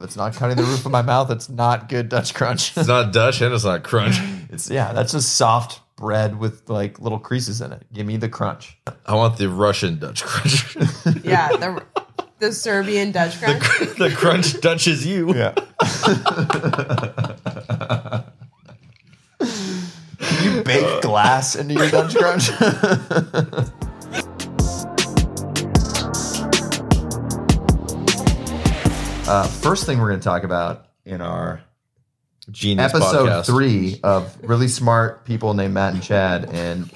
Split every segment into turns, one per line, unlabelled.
It's not cutting the roof of my mouth. It's not good Dutch crunch.
It's not Dutch and it's not crunch.
It's yeah, that's just soft bread with like little creases in it. Give me the crunch.
I want the Russian Dutch crunch.
Yeah, the the Serbian Dutch crunch.
the crunch Dutch is you.
Yeah. you bake glass into your Dutch crunch? Uh, first thing we're going to talk about in our
Genius
episode
podcast.
three of really smart people named Matt and Chad and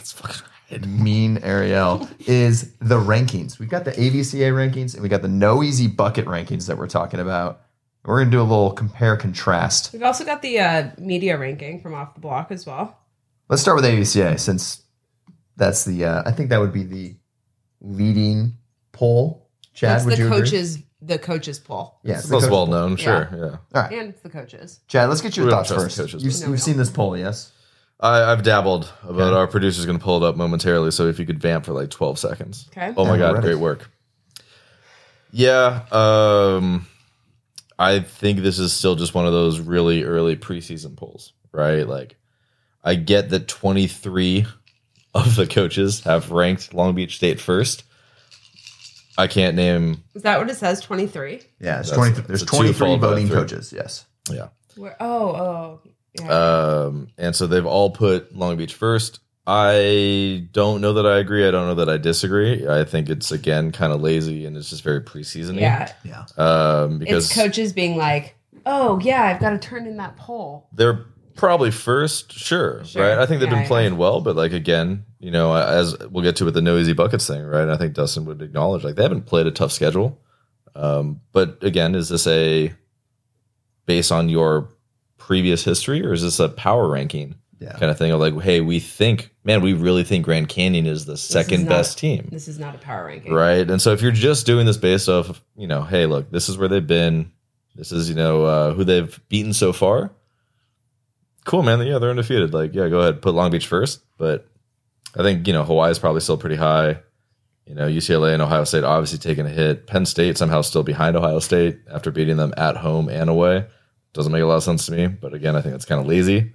mean Arielle is the rankings. We've got the AVCA rankings and we got the No Easy Bucket rankings that we're talking about. We're going to do a little compare contrast.
We've also got the uh, media ranking from off the block as well.
Let's start with AVCA since that's the, uh, I think that would be the leading poll. Chad,
it's
would
the
you agree?
Coaches the coaches poll.
Yeah,
It's
the
most
coach
well
poll.
known, sure. Yeah.
All right.
And it's the coaches.
Chad, let's get your
We don't
thoughts
trust the
first.
coaches,
You've,
No,
you've seen this poll, yes?
I, I've dabbled, but
Okay.
our producer's going to pull it up momentarily. So if you could vamp for like 12 seconds.
Okay.
Oh my
I'm
God,
ready.
great work. Yeah. Um, I think this is still just one of those really early preseason polls, right? Like, I get that 23 of the coaches have ranked Long Beach State first. I can't name,
Is that what it says? Twenty three.
Yeah, it's
That's-
20, there's
it's a
23
twofold
voting
vote.
coaches, yes.
yeah.
Where? Oh, oh, yeah.
Um, and so they've all put Long Beach first. I don't know that I agree. I don't know that I disagree. I think it's again kind of lazy and it's just very preseason.
yeah.
Yeah.
Um, because
It's coaches being like, "Oh yeah, I've got to turn in that poll."
they're probably first, sure,
Sure.
right? I think they've
Yeah,
been
yeah.
playing well, but like again, you know, as we'll get to with the no easy buckets thing, right? I think Dustin would acknowledge like they haven't played a tough schedule. Um, but again, is this a based on your previous history, or is this a power ranking
Yeah.
kind of thing? Of like, hey, we think, man, we really think Grand Canyon is the second
not-
best team,
This is not a power ranking,
right? And so if you're just doing this based off, you know, hey, look, this is where they've been, this is you know uh, who they've beaten so far. Cool, man. Yeah, they're undefeated. Like, yeah, go ahead, put Long Beach first. But I think you know Hawaii is probably still pretty high. You know, UCLA and Ohio State obviously taking a hit. Penn State somehow still behind Ohio State after beating them at home and away. Doesn't make a lot of sense to me. But again, I think it's kind of lazy.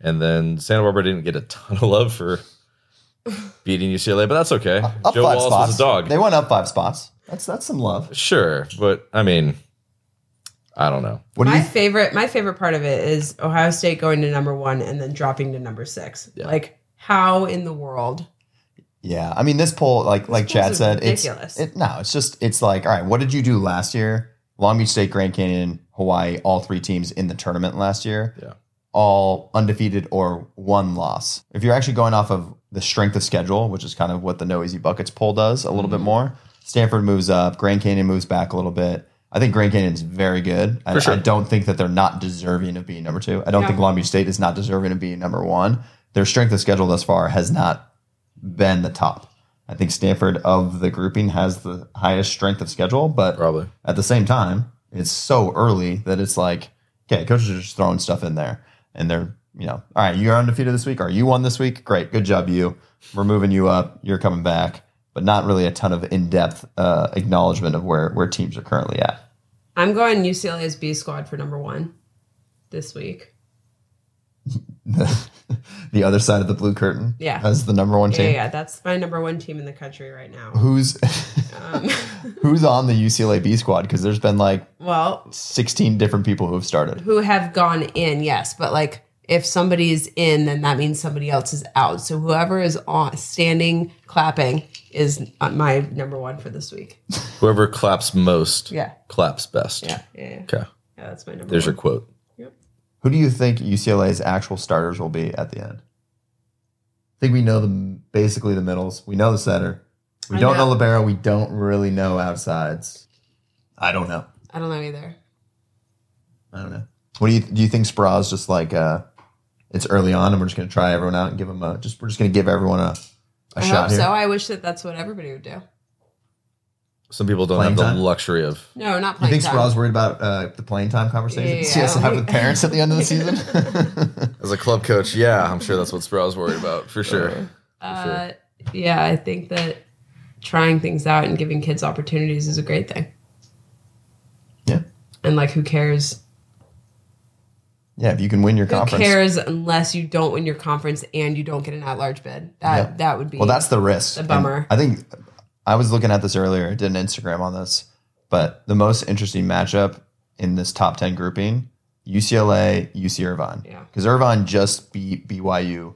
And then Santa Barbara didn't get a ton of love for beating UCLA, but that's okay.
Up
Joe
five
Wallace
spots.
was a dog.
They went up five spots. That's that's some love.
Sure, but I mean, I don't know.
What do
my
you
favorite, my favorite part of it is Ohio State going to number one and then dropping to number six.
Yeah.
Like, how in the world?
Yeah, I mean this poll, like like Chad said,
ridiculous.
it's it, no, it's just it's like all right, what did you do last year? Long Beach State, Grand Canyon, Hawaii, all three teams in the tournament last year,
Yeah.
all undefeated or one loss. If you're actually going off of the strength of schedule, which is kind of what the No Easy Buckets poll does a little bit mm-hmm. more, Stanford moves up, Grand Canyon moves back a little bit. I think Grand Canyon's very good. I,
sure.
I don't think that they're not deserving of being number two. I don't
No.
think Long Beach State is not deserving of being number one. Their strength of schedule thus far has not been the top. I think Stanford of the grouping has the highest strength of schedule, but
Probably.
at the same time, it's so early that it's like, okay, coaches are just throwing stuff in there, and they're you know, all right, you're undefeated this week, or you won this week, great, good job, you. We're moving you up, you're coming back, but not really a ton of in depth uh, acknowledgement of where where teams are currently at.
I'm going UCLA's B squad for number one this week.
The, the other side of the blue curtain,
Yeah.
as the number one team.
Yeah, yeah, that's my number one team in the country right now.
Who's
Um,
who's on the UCLA B squad? Because there's been like
well,
16 different people who have started.
who have gone in, yes, but like if somebody's in, then that means somebody else is out. So whoever is on standing clapping is my number one for this week.
Whoever claps most,
Yeah.
claps best.
Yeah, yeah, yeah.
Okay.
Yeah, that's my number
There's
one.
your quote.
Who do you think UCLA's actual starters will be at the end? I think we know the basically the middles. We know the center. We
I
don't know.
know.
libero. We don't really know outsides. I don't know.
I don't know either.
I don't know. What do you do? You think Speraw's just like uh, it's early on, and we're just going to try everyone out and give them a just we're just going to give everyone a a
I
shot
hope
here.
so. I wish that that's what everybody would do.
Some people don't
Playing
have the luxury of.
No, not
You
playing
think
time.
Speraw's worried about uh, the playing time conversation
Yeah,
she has to have with parents at the end of the season?
As a club coach, yeah, I'm sure that's what Speraw's worried about for sure.
Uh, yeah, I think that trying things out and giving kids opportunities is a great thing.
yeah.
And And like, who cares?
Yeah, if you can win your conference.
Who
conference.
cares unless you don't win your conference and you don't get an at-large bid? That
Yeah.
that would be
Well, that's the risk.
a
And
bummer.
I think I was looking at this earlier. I did an Instagram on this, but the most interesting matchup in this top ten grouping: UCLA, UC Irvine.
Yeah.
because Irvine just beat BYU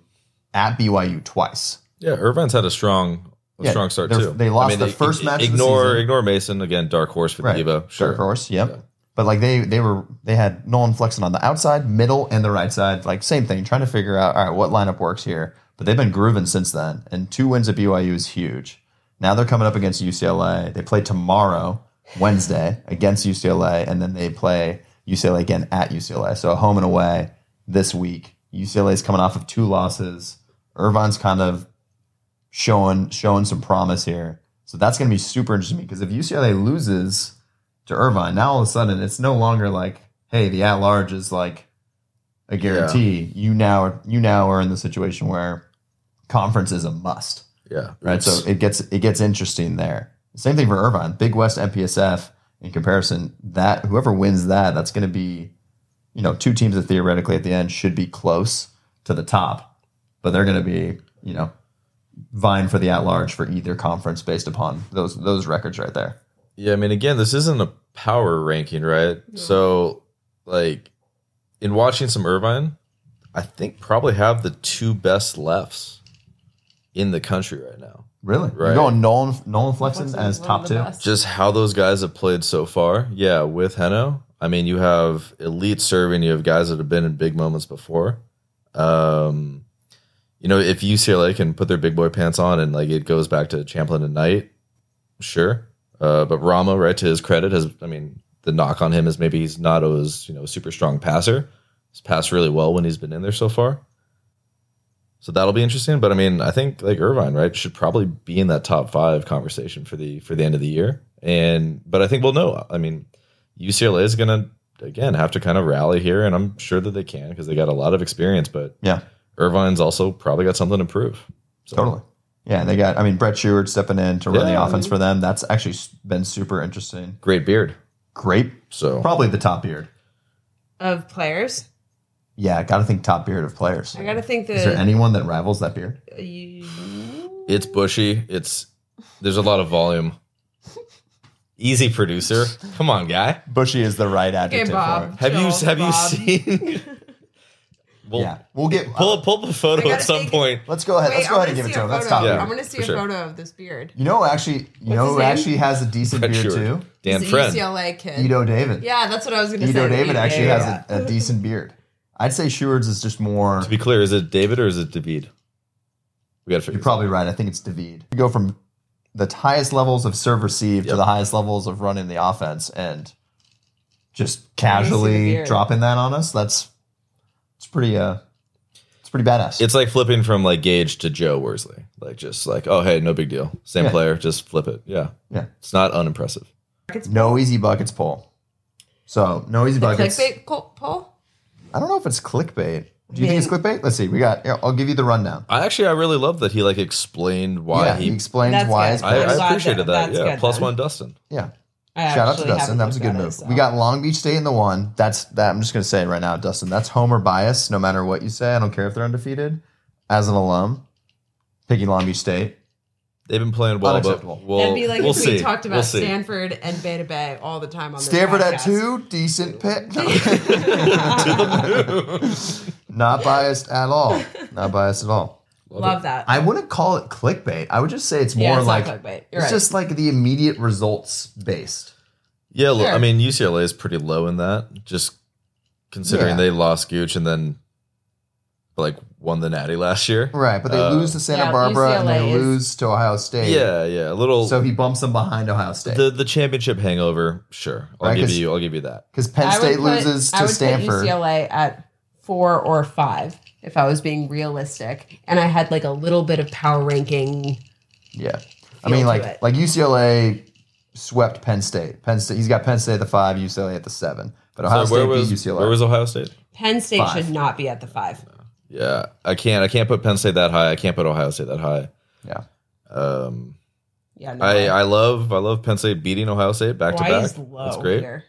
at BYU twice.
Yeah, Irvine's had a strong, a
Yeah,
strong start
they're-
too.
they lost the first match of the
Ignore,
season.
ignore Mason again. Dark horse for the Evo. Sure,
Dark horse. Yep. But like they they were they had Nolan Flexen on the outside, middle, and the right side. Like same thing, trying to figure out all right what lineup works here. But they've been grooving since then, and two wins at BYU is huge. Now they're coming up against UCLA. They play tomorrow, Wednesday, against UCLA, and then they play UCLA again at UCLA. So a home and away this week. UCLA is coming off of two losses. Irvine's kind of showing showing some promise here. So that's going to be super interesting because if UCLA loses to Irvine, now all of a sudden it's no longer like, hey, the at large is like a guarantee. You now you now are in the situation where conference is a must,
Yeah,
right? So it gets it gets interesting there. Same thing for Irvine, Big West MPSF. In comparison, that whoever wins that, that's going to be, you know, two teams that theoretically at the end should be close to the top, but they're going to be, you know, vying for the at large for either conference based upon those those records right there.
Yeah, I mean, again, this isn't a power ranking, right? So, like, in watching some Irvine, I think probably have the two best lefts in the country right now.
Really?
Right.
You're going Nolan Nolan Flexen
Flexen's
as top two?
best.
Just how those guys have played so far. Yeah, with Henno, I mean, you have elite serving, you have guys that have been in big moments before. Um, you know, if UCLA can put their big boy pants on and like it goes back to Champlin and Knight, sure. Uh, but Rama, right, to his credit, has I mean, the knock on him is maybe he's not always, you know, a super strong passer. He's passed really well when he's been in there so far. So that'll be interesting. But I mean, I think like Irvine, right, should probably be in that top five conversation for the for the end of the year. And but I think we'll know. I mean, UCLA is gonna again have to kind of rally here, and I'm sure that they can because they got a lot of experience. But
Yeah,
Irvine's also probably got something to prove. So,
totally. Yeah, they got. I mean, Brett Stewart stepping in to run
Yeah,
the
I
offense for them. That's actually been super interesting.
Great beard.
Great,
So
probably the top beard.
of players.
Yeah, got to think top beard of players.
I got to think
Is there anyone that rivals that beard?
Uh, you,
it's bushy. It's there's a lot of volume. Easy producer. Come on, guy.
Bushy is the right
okay,
adjective for it.
Have you
Chill,
have you seen? Well,
Yeah, we'll get.
pull uh, pull up a photo at some
think-
point.
Let's go ahead.
Wait,
Let's go
I
ahead and give it to
a
him. That's
photo.
top
Yeah.
beard.
I want to see a
sure.
photo of this beard.
You know, actually, you know who actually has a decent
Brett
beard
Stewart.
too?
Dan
He's a
Friend.
UCLA kid.
Ido David.
Yeah, that's what I was going to say.
Ido David
Yeah,
actually
yeah,
has a, a decent beard. I'd say Stewart's is just more.
To be clear, is it David or is it David? We got to figure.
You're probably right. I think it's David. You go from the highest levels of serve receive to the highest levels of running the offense and just casually dropping that on us. That's it's pretty uh it's pretty badass.
It's like flipping from like Gage to Joe Worsley. Like just like, oh hey, no big deal. Same
Yeah.
player, just flip it. Yeah.
yeah.
It's not unimpressive.
No easy buckets pull. So no easy
The
buckets.
clickbait co- poll?
I don't know if it's clickbait. Do you think it's clickbait? Let's see. We got. Here, I'll give you the rundown.
I actually I really love that he like explained why
yeah, he,
he
explains
That's
why.
good.
It's
I,
I'm.
I
glad
appreciated
that-
that.
that's
Yeah.
good
Plus
then.
one Dustin.
yeah.
I
Shout out to Dustin. That was a good
at it,
move.
so.
We got Long Beach State in the one. That's that. I'm just gonna say it right now, Dustin. That's homer bias. No matter what you say, I don't care if they're undefeated. As an alum, picking Long Beach State.
They've been playing well, but
Unacceptable.
we'll,
That'd be like
we'll
if
see.
we talked about
we'll.
Stanford and Beta Bay all the time on this
Stanford at two, decent pick. Not biased at all. Not biased at all.
Love that.
I wouldn't call it clickbait. I would just say it's more
Yeah, it's
like
not clickbait. You're
it's
right.
just like the immediate results based.
Yeah, look,
Sure.
I mean UCLA is pretty low in that, just considering
Yeah.
they lost Gooch and then like won the Natty last year.
Right, but they
Uh,
lose to Santa
yeah,
Barbara and they
is-
lose to Ohio State.
Yeah, yeah, a little.
So he bumps them behind Ohio State.
the the championship hangover, sure, I'll
Right,
give
'cause-
you, I'll give you that.
Because Penn State
put-
loses
I
to
would
Stanford.
Put UCLA at four or five if I was being realistic, and I had like a little bit of power ranking.
Yeah. I mean,
to
like
it.
like UCLA swept Penn State. Penn State. He's got Penn State at the five, UCLA at the seven. But Ohio
So
State
was
beat UCLA.
where was Ohio State?
Penn State
Five.
should not be at the five.
Yeah, I can't I can't put Penn State that high. I can't put Ohio State that high.
yeah.
Um,
Yeah, no
I
way.
I love I love Penn State beating Ohio State back to back. That's great.
here.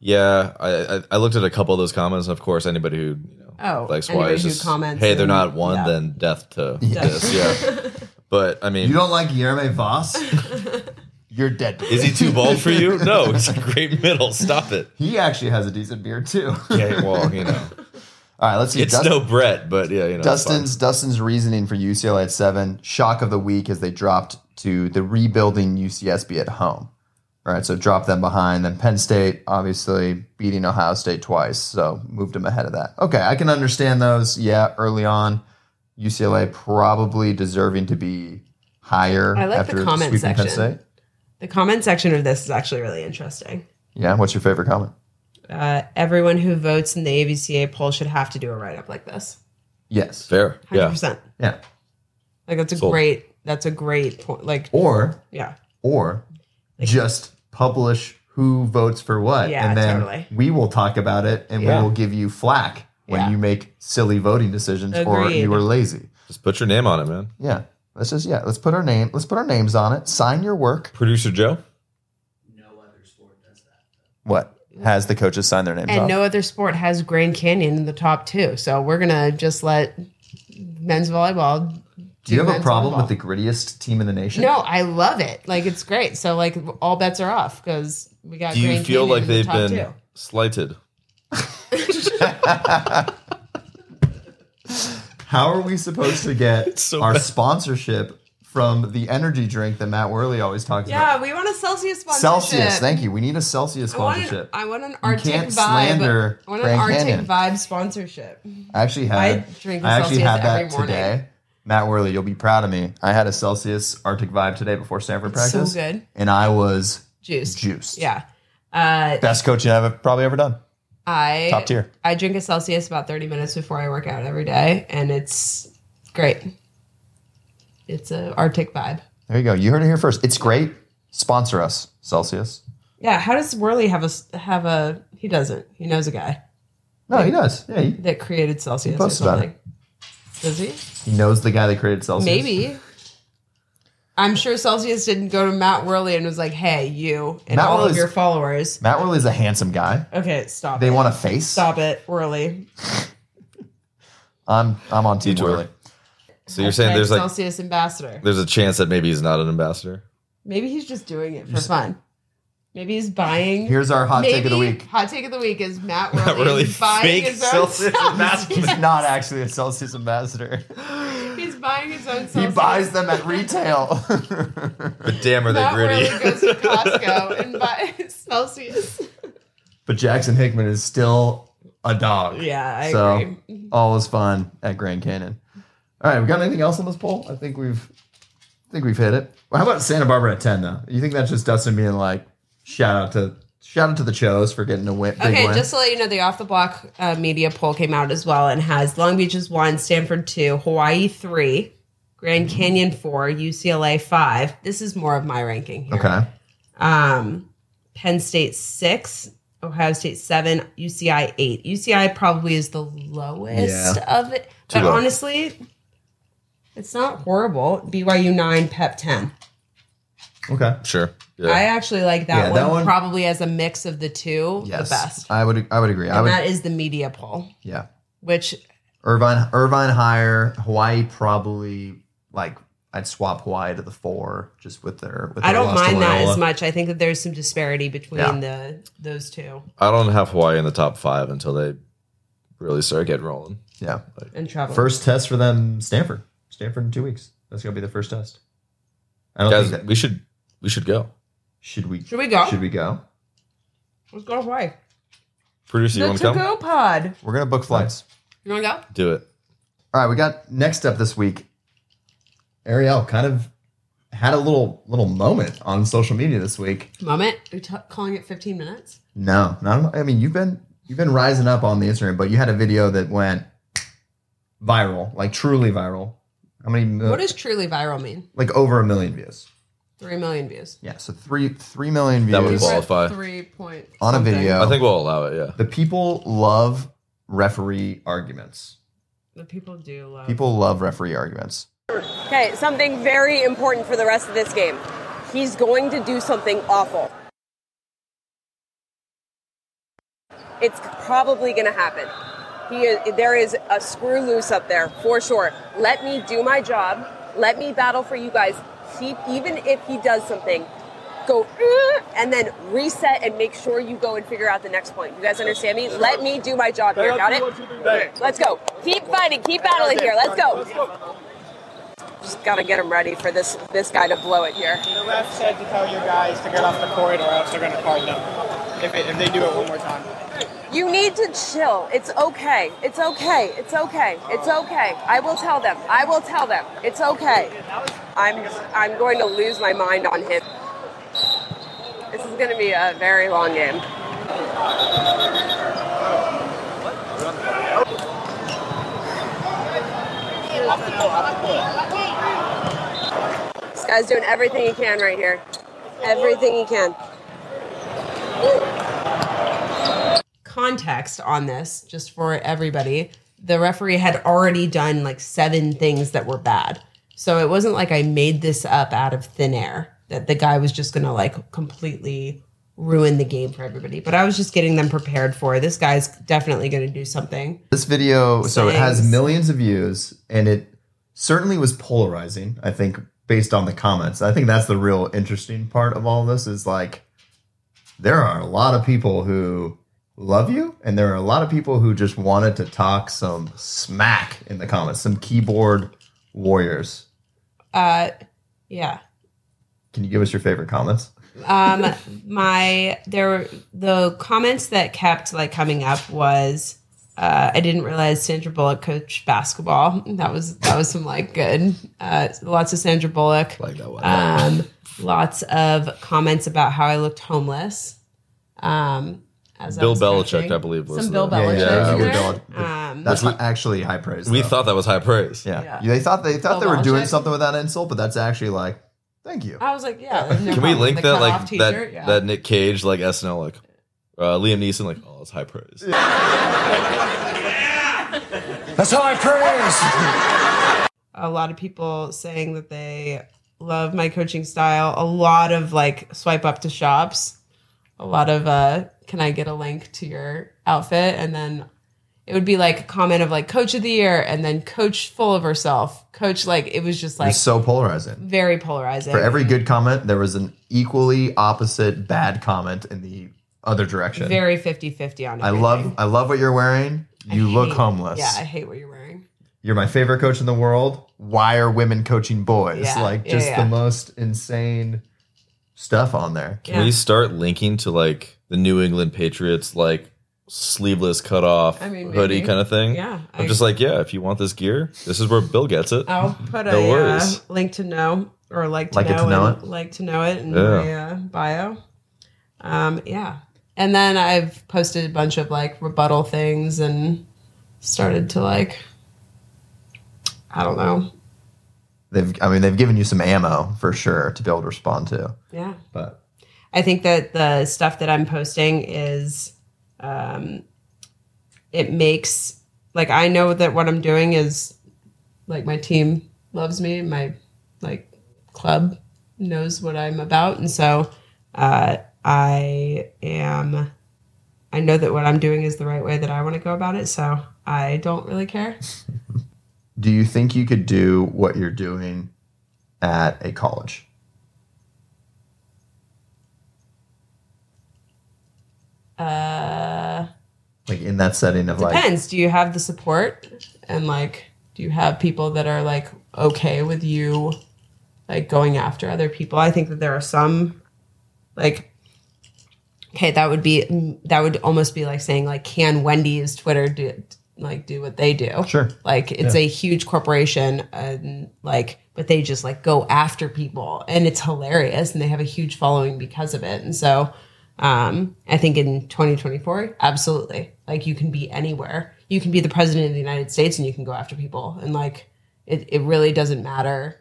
Yeah, I, I I looked at a couple of those comments, of course, anybody who you know
Oh,
likes
anybody
Hawaii is
who
just
comments
hey, they're not one,
yeah.
then death to this. Yeah, but I mean,
You don't like Guilherme Voss? You're dead. to me.
is he too bald for you? No, he's a great middle. Stop it.
He actually has a decent beard too.
Yeah, well, you know,
All right, let's see.
it's
Dust-
no Brett, but yeah, you know.
Dustin's Dustin's reasoning for UCLA at seven. Shock of the week as they dropped to the rebuilding UCSB at home. All right, so drop them behind. Then Penn State obviously beating Ohio State twice, so moved them ahead of that. Okay, I can understand those. Yeah, early on, UCLA probably deserving to be higher
I like the comment section.
Penn State.
The comment section of this is actually really interesting.
Yeah, what's your favorite comment?
Uh, everyone who votes in the AVCA poll should have to do a write up like this.
Yes.
fair.
Hundred
Yeah,
percent.
Yeah.
Like that's a
Sold.
great. That's a great point. Like
Or
yeah,
or just publish who votes for what
Yeah,
and then
totally. we
we will talk about it and
Yeah.
we will give you flack when
Yeah.
you make silly voting decisions or you are lazy
just put your name on it, man.
yeah let's just yeah let's put our name let's put our names on it sign your work
Producer Joe. No other sport does that.
What has the coaches sign their names
and
off
no other sport has Grand Canyon in the top two. So we're gonna just let men's volleyball.
Do you have a problem with the grittiest team in the nation
No, I love it. Like it's great. So like all bets are off because we got.
Do you
Grand
feel
Canyon
like
in the
they've
top
been
two.
slighted?
how are we supposed to get
so
our
bad.
sponsorship from the energy drink that matt worley always talks about?
Yeah, we want a Celsius sponsorship.
celsius thank you we need a celsius
I want, an,
sponsorship
I want an Arctic
can't
vibe.
slander
I want an
Grand
Arctic
Canyon.
vibe sponsorship.
I actually
I
had
drink a
I actually
Celsius
had that
every morning.
today. Matt Worley, you'll be proud of me. I had a Celsius Arctic Vibe today before Stanford
It's so
practice.
good.
And I was
Juice.
juiced.
Yeah. Uh,
Best coaching I've probably ever done.
I
Top tier.
I drink a Celsius about 30 minutes before I work out every day, and it's great. It's a Arctic vibe.
There you go. You heard it here first. It's great. Sponsor us, Celsius.
Yeah, how does Worley have a s- have a? He doesn't. He knows a guy
No, he does. Yeah, he,
that created Celsius or
posts about
something. Does he?
He knows the guy that created Celsius.
Maybe. I'm sure Celsius didn't go to Matt Worley and was like, "Hey, you and
Matt
all
Worley's-
of your followers."
Matt Worley's a handsome guy.
Okay, stop.
They
it.
want a face.
stop it, Worley.
I'm I'm on Team
Detour.
Worley.
So you're saying
Hashtag
there's like
Celsius ambassador.
there's a chance that maybe he's not an ambassador.
Maybe he's just doing it for fun. Maybe he's buying.
Here's our hot
Maybe
take of the week.
Hot take of the week is Matt Worley,
Matt Worley,
is buying
fake
his own
Celsius
Celsius.
He's not actually a Celsius ambassador.
He's buying his own
He buys them at retail.
But damn, are they
Matt
gritty?
Worley goes to Costco and buys Celsius.
but Jackson Hickman is still a dog.
Yeah, I
so
agree.
all was fun at Grand Canyon. All right, we got anything else on this poll? I think we've, I think we've hit it. Well, how about Santa Barbara at ten though? You think that's just Dustin being like, shout out to shout out to the Chos for getting a win,
Okay,
win.
just to let you know, the off the block uh, media poll came out as well and has Long Beach is one, Stanford two, Hawaii three, Grand. Canyon four, UCLA five. This is more of my ranking here.
okay.
Um, Penn State six, Ohio State seven, UCI eight. UCI probably is the lowest of it, but honestly, it's not horrible. BYU nine, Pep ten.
Okay.
Sure. Yeah.
I actually like that,
Yeah,
one,
that one-
probably as a mix of the two,
Yes.
the best.
I would I would agree. I
And
would
that is the media poll,
yeah.
which
Irvine Irvine higher. Hawaii probably like I'd swap Hawaii to the four just with their. With
I
their
don't
loss to
mind that
Loyola.
as much. I think that there's some disparity between
Yeah.
the those two
I don't have Hawaii in the top five until they really start getting rolling.
Yeah.
and travel.
First test for them, Stanford. Stanford in two weeks. That's gonna be the first test. I don't
Guys,
think that
we should we should go.
should we
Should we go?
should we go?
Let's go to Hawaii.
Producer, you
The
want
to
to come?
go pod.
We're gonna book flights.
You want to go?
Do it.
All right, we got next up this week. Arielle kind of had a little little moment on social media this week.
Moment. Are we t- calling it 15 minutes?
No, not. I mean, you've been you've been rising up on the Instagram, but you had a video that went viral, like truly viral. How many?
What does truly viral mean?
like over a million views?
Three million views.
Yeah, so three three million views
That would
views
qualify.
Three point
on a
something.
video.
I think we'll allow it. Yeah.
the people love referee arguments.
The people do love.
People love referee arguments.
Okay, something very important for the rest of this game. He's going to do something awful. It's probably going to happen. He is, there is a screw loose up there for sure. Let me do my job. Let me battle for you guys. Keep even if he does something, go and then reset and make sure you go and figure out the next point. You guys understand me? Let me do my job here. Got it? Let's go. Keep fighting. Keep battling here. Let's go. Just gotta get him ready for this this guy to blow it here.
The ref said to tell your guys to get off the court or else they're to card them if, it, if they do it one more time.
You need to chill. It's okay. It's okay. It's okay. It's okay. I will tell them. I will tell them. It's okay. I'm I'm going to lose my mind on him. This is going to be a very long game. This guy's doing everything he can right here. Everything he can.
Context on this, just for everybody, the referee had already done like seven things that were bad. So it wasn't like I made this up out of thin air that the guy was just going to like completely ruin the game for everybody. But I was just getting them prepared for this guy's definitely going to do something.
This video, so it has millions of views, and it certainly was polarizing. I think based on the comments, I think that's the real interesting part of all this is like there are a lot of people who love you, and there are a lot of people who just wanted to talk some smack in the comments, some keyboard warriors.
Uh, yeah.
Can you give us your favorite comments?
um my there were the comments that kept like coming up was uh i didn't realize sandra bullock coached basketball that was that was some like good uh lots of sandra bullock
Like that one.
um lots of comments about how i looked homeless um as I
Bill
was
Belichick. I believe, was
some bill
the-
belichick
yeah,
in
yeah,
there.
Bill- Bill-
um
That's not actually high praise.
we
though.
thought that was high praise.
yeah.
Yeah.
they thought they thought
Bill
they were doing
Belichick.
something with that insult, but that's actually like, thank you.
i was like yeah there's no
Can we
problem.
link
The
that like
cutoff t-shirt,
that
yeah.
that Nick Cage like SNL like uh, Liam Neeson like oh it's high praise.
That's high praise.
a lot of people saying that they love my coaching style. A lot of like swipe up to shops. A lot of uh can I get a link to your outfit? And then it would be like a comment of like coach of the year and then coach full of herself. Coach like it was just like
It's so polarizing.
very polarizing.
For every good comment, there was an equally opposite bad comment in the other direction.
very 50-50 on
it.
I
love I love what you're wearing.
I
You look homeless.
Yeah, I hate what you're wearing.
You're my favorite coach in the world. Why are women coaching boys?
Yeah,
like
yeah,
just
yeah.
the most insane stuff on there.
Can
Yeah.
we start linking to like the New England Patriots like sleeveless cut off
I mean,
hoodie
maybe.
kind of thing?
Yeah,
I'm
I-
just like, yeah, if you want this gear, this is where Bill gets it.
I'll put
No
a uh, link to know or like to
Like it
know
to know it?
like to know it in
Yeah.
my uh, bio. Um, yeah, and then I've posted a bunch of like rebuttal things and started to like, I don't know.
They've I mean they've given you some ammo for sure to be able to respond to.
Yeah,
But
I think that the stuff that I'm posting is, um, it makes like I know that what I'm doing is like my team loves me, my like club knows what I'm about, and so uh, I am. I know that what I'm doing is the right way that I want to go about it, so I don't really care.
do you think you could do what you're doing at a college?
Uh,
Like in that setting of like
depends. Do you have the support and like do you have people that are like okay with you like going after other people? I think that there are some like okay, that would be that would almost be like saying like can Wendy's Twitter do like do what they do?
Sure.
Like it's a huge corporation and like but they just like go after people and it's hilarious and they have a huge following because of it. And so um I think in 2024 absolutely. Like you can be anywhere. You can be the president of the United States and you can go after people and like it, it really doesn't matter.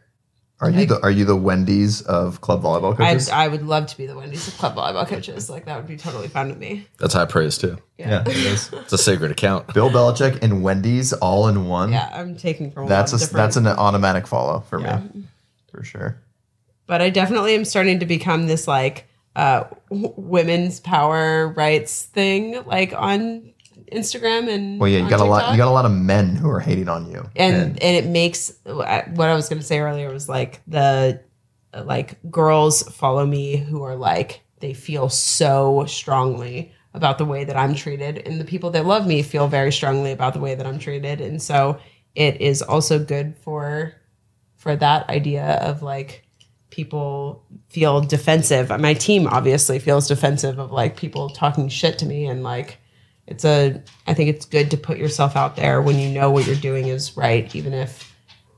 are you the are you the Wendy's of club volleyball
I,
coaches?
I would love to be the Wendy's of club volleyball coaches. Like that would be totally fun with me.
That's high praise too.
yeah, it is.
It's a sacred account.
Bill Belichick and Wendy's all in one.
Yeah, I'm taking from
That's
a
a
different-
that's an automatic follow for
Yeah.
me. For sure.
but I definitely am starting to become this like uh, women's power rights thing, like on Instagram and
Well, yeah, you got a lot. You got a lot of men who are hating on you,
and and it makes what I was going to say earlier was like the like girls follow me who are like they feel so strongly about the way that I'm treated and the people that love me feel very strongly about the way that I'm treated and so it is also good for for that idea of like people feel defensive. My team obviously feels defensive of like people talking shit to me and like it's a i think it's good to put yourself out there when you know what you're doing is right even if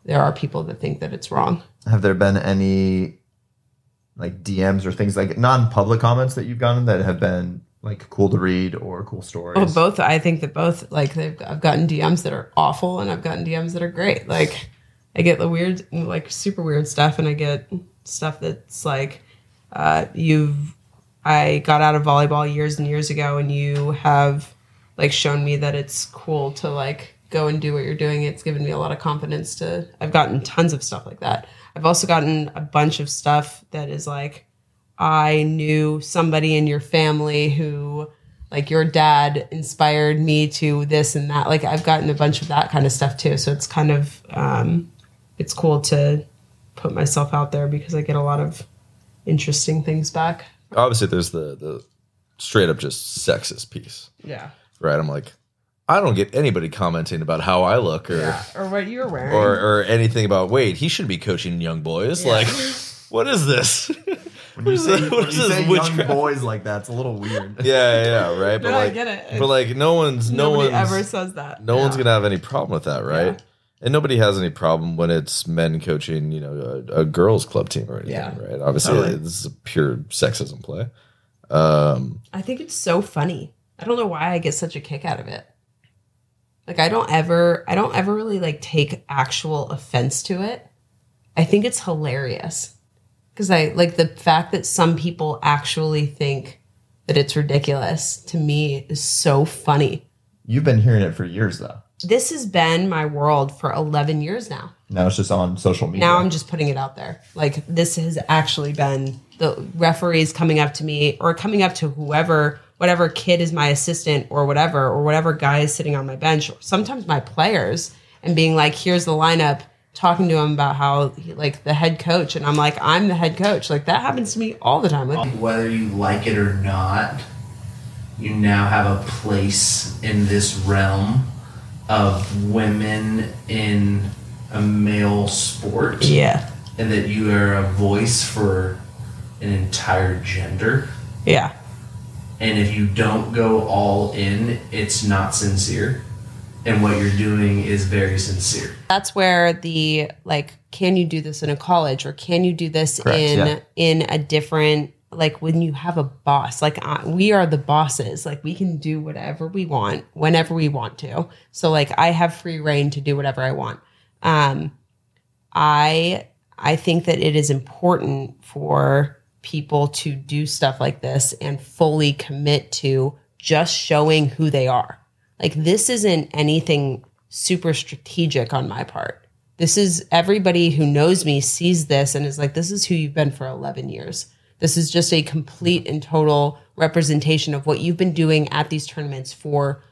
there are people that think that it's wrong.
Have there been any like DMs or things like non-public comments that you've gotten that have been like cool to read or cool stories?
oh both. I think that both like they've i've gotten dms that are awful and i've gotten dms that are great. Like i get the weird like super weird stuff and i get stuff that's like uh you've i got out of volleyball years and years ago and you have like shown me that it's cool to like go and do what you're doing. It's given me a lot of confidence to i've gotten tons of stuff like that. I've also gotten a bunch of stuff that is like i knew somebody in your family who like your dad inspired me to this and that. Like i've gotten a bunch of that kind of stuff too. So it's kind of um it's cool to put myself out there because i get a lot of interesting things back
Obviously, there's the the straight up just sexist piece,
yeah
right? I'm like, I don't get anybody commenting about how I look or
yeah or what you're wearing
or or anything about. Wait, he should be coaching young boys. Like, what is this?
when you say,
What
when
is
you
this
say young boys like that, it's a little weird.
yeah, yeah, right. But
No, I
like,
get it.
but like, no one's no one
ever says that
no one's gonna have any problem with that, right?
Yeah.
And nobody has any problem when it's men coaching, you know, a, a girls' club team or anything,
Yeah.
right? Obviously,
Totally.
this is a pure sexism play. Um,
I think it's so funny. I don't know why I get such a kick out of it. Like I don't ever I don't ever really like take actual offense to it. I think it's hilarious. Cuz I like the fact that some people actually think that it's ridiculous to me is so funny.
You've been hearing it for years though.
This has been my world for 11 years now.
Now it's just on social media.
Now I'm just putting it out there. Like this has actually been the referees coming up to me or coming up to whoever, whatever kid is my assistant or whatever, or whatever guy is sitting on my bench, or sometimes my players, and being like, here's the lineup, talking to him about how he, like the head coach. And I'm like, I'm the head coach. Like that happens to me all the time. Like,
whether you like it or not, you now have a place in this realm of women in a male sport,
yeah.
and that you are a voice for an entire gender.
Yeah.
And if you don't go all in, it's not sincere. And what you're doing is very sincere.
that's where the like can you do this in a college or can you do this
Correct,
in
yeah.
in a different like when you have a boss like we are the bosses like we can do whatever we want whenever we want to so like i have free reign to do whatever i want um i i think that it is important for people to do stuff like this and fully commit to just showing who they are like this isn't anything super strategic on my part. This is everybody who knows me sees this and is like, this is who you've been for 11 years. This is just a complete and total representation of what you've been doing at these tournaments for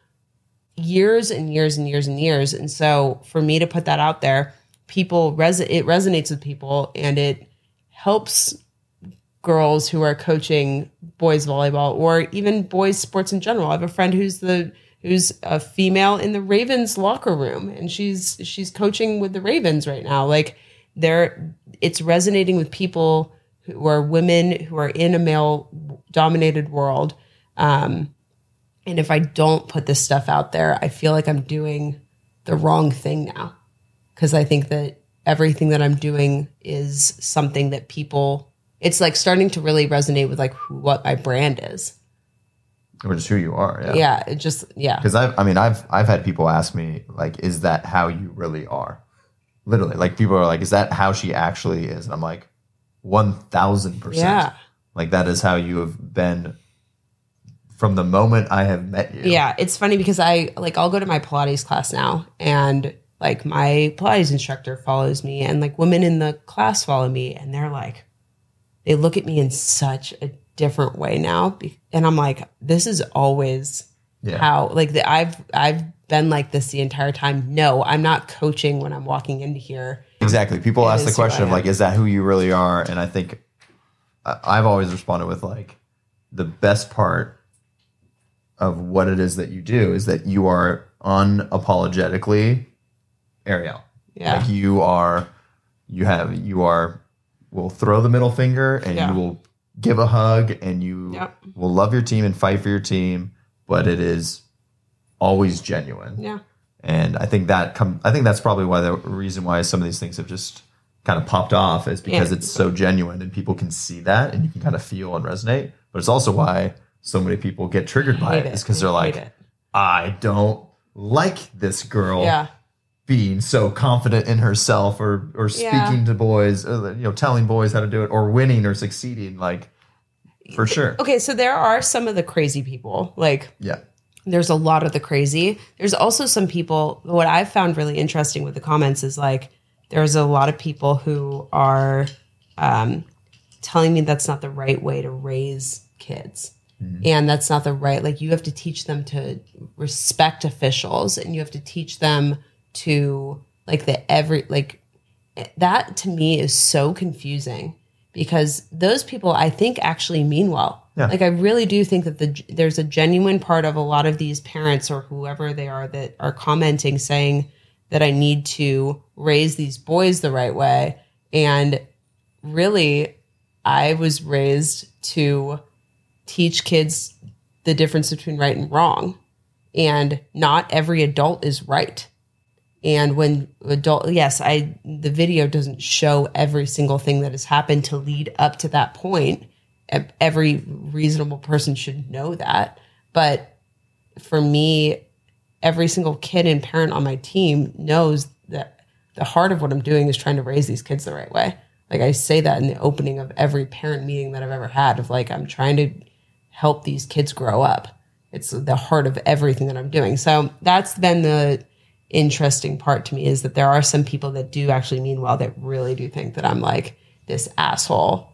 years and years and years and years. And so for me to put that out there, people res- it resonates with people and it helps girls who are coaching boys volleyball or even boys sports in general. I have a friend who's the who's a female in the Ravens locker room and she's she's coaching with the Ravens right now. Like they're it's resonating with people who are women who are in a male dominated world. Um and if I don't put this stuff out there, I feel like I'm doing the wrong thing now. Cuz I think that everything that I'm doing is something that people it's like starting to really resonate with like who, what my brand is.
or just who you are. Yeah.
Yeah, it just yeah.
Because I've, I mean, I've, I've had people ask me like, is that how you really are? Literally, like people are like, is that how she actually is? And I'm like, one thousand percent.
Yeah.
Like that is how you have been from the moment I have met you.
Yeah, it's funny because I like I'll go to my Pilates class now and like my Pilates instructor follows me and like women in the class follow me and they're like they look at me in such a different way now. And I'm like, this is always
Yeah.
how like the, I've I've been like this the entire time. No, I'm not coaching when I'm walking into here.
Exactly. People
It
ask the question of like, is that who you really are? And I think I- I've always responded with like, the best part of what it is that you do is that you are unapologetically Arielle.
Yeah.
Like you are, you have, you are, will throw the middle finger and
Yeah.
you will give a hug and you
Yep.
will love your team and fight for your team, but it is always genuine.
Yeah.
And I think that come I think that's probably why the reason why some of these things have just kind of popped off is because
Yeah.
it's so genuine and people can see that and you can kind of feel and resonate. But it's also why so many people get triggered by
Hate
it. Is because they're like,
it.
I don't like this girl
Yeah.
being so confident in herself or or
Yeah.
speaking to boys, or, you know, telling boys how to do it or winning or succeeding. Like for sure.
Okay, so there are some of the crazy people. Like
Yeah.
There's a lot of the crazy. There's also some people, what I've found really interesting with the comments is like, there's a lot of people who are um, telling me that's not the right way to raise kids. And that's not the right, like, you have to teach them to respect officials and you have to teach them to, like, the every, like, that to me is so confusing because those people I think actually mean well.
Yeah.
Like I really do think that the there's a genuine part of a lot of these parents or whoever they are that are commenting saying that I need to raise these boys the right way and really I was raised to teach kids the difference between right and wrong and not every adult is right. And when adult, yes, I the video doesn't show every single thing that has happened to lead up to that point. Every reasonable person should know that. But for me, every single kid and parent on my team knows that the heart of what I'm doing is trying to raise these kids the right way. Like I say that in the opening of every parent meeting that I've ever had of like I'm trying to help these kids grow up. It's the heart of everything that I'm doing. So that's been the interesting part to me is that there are some people that do actually mean well that really do think that I'm like this asshole,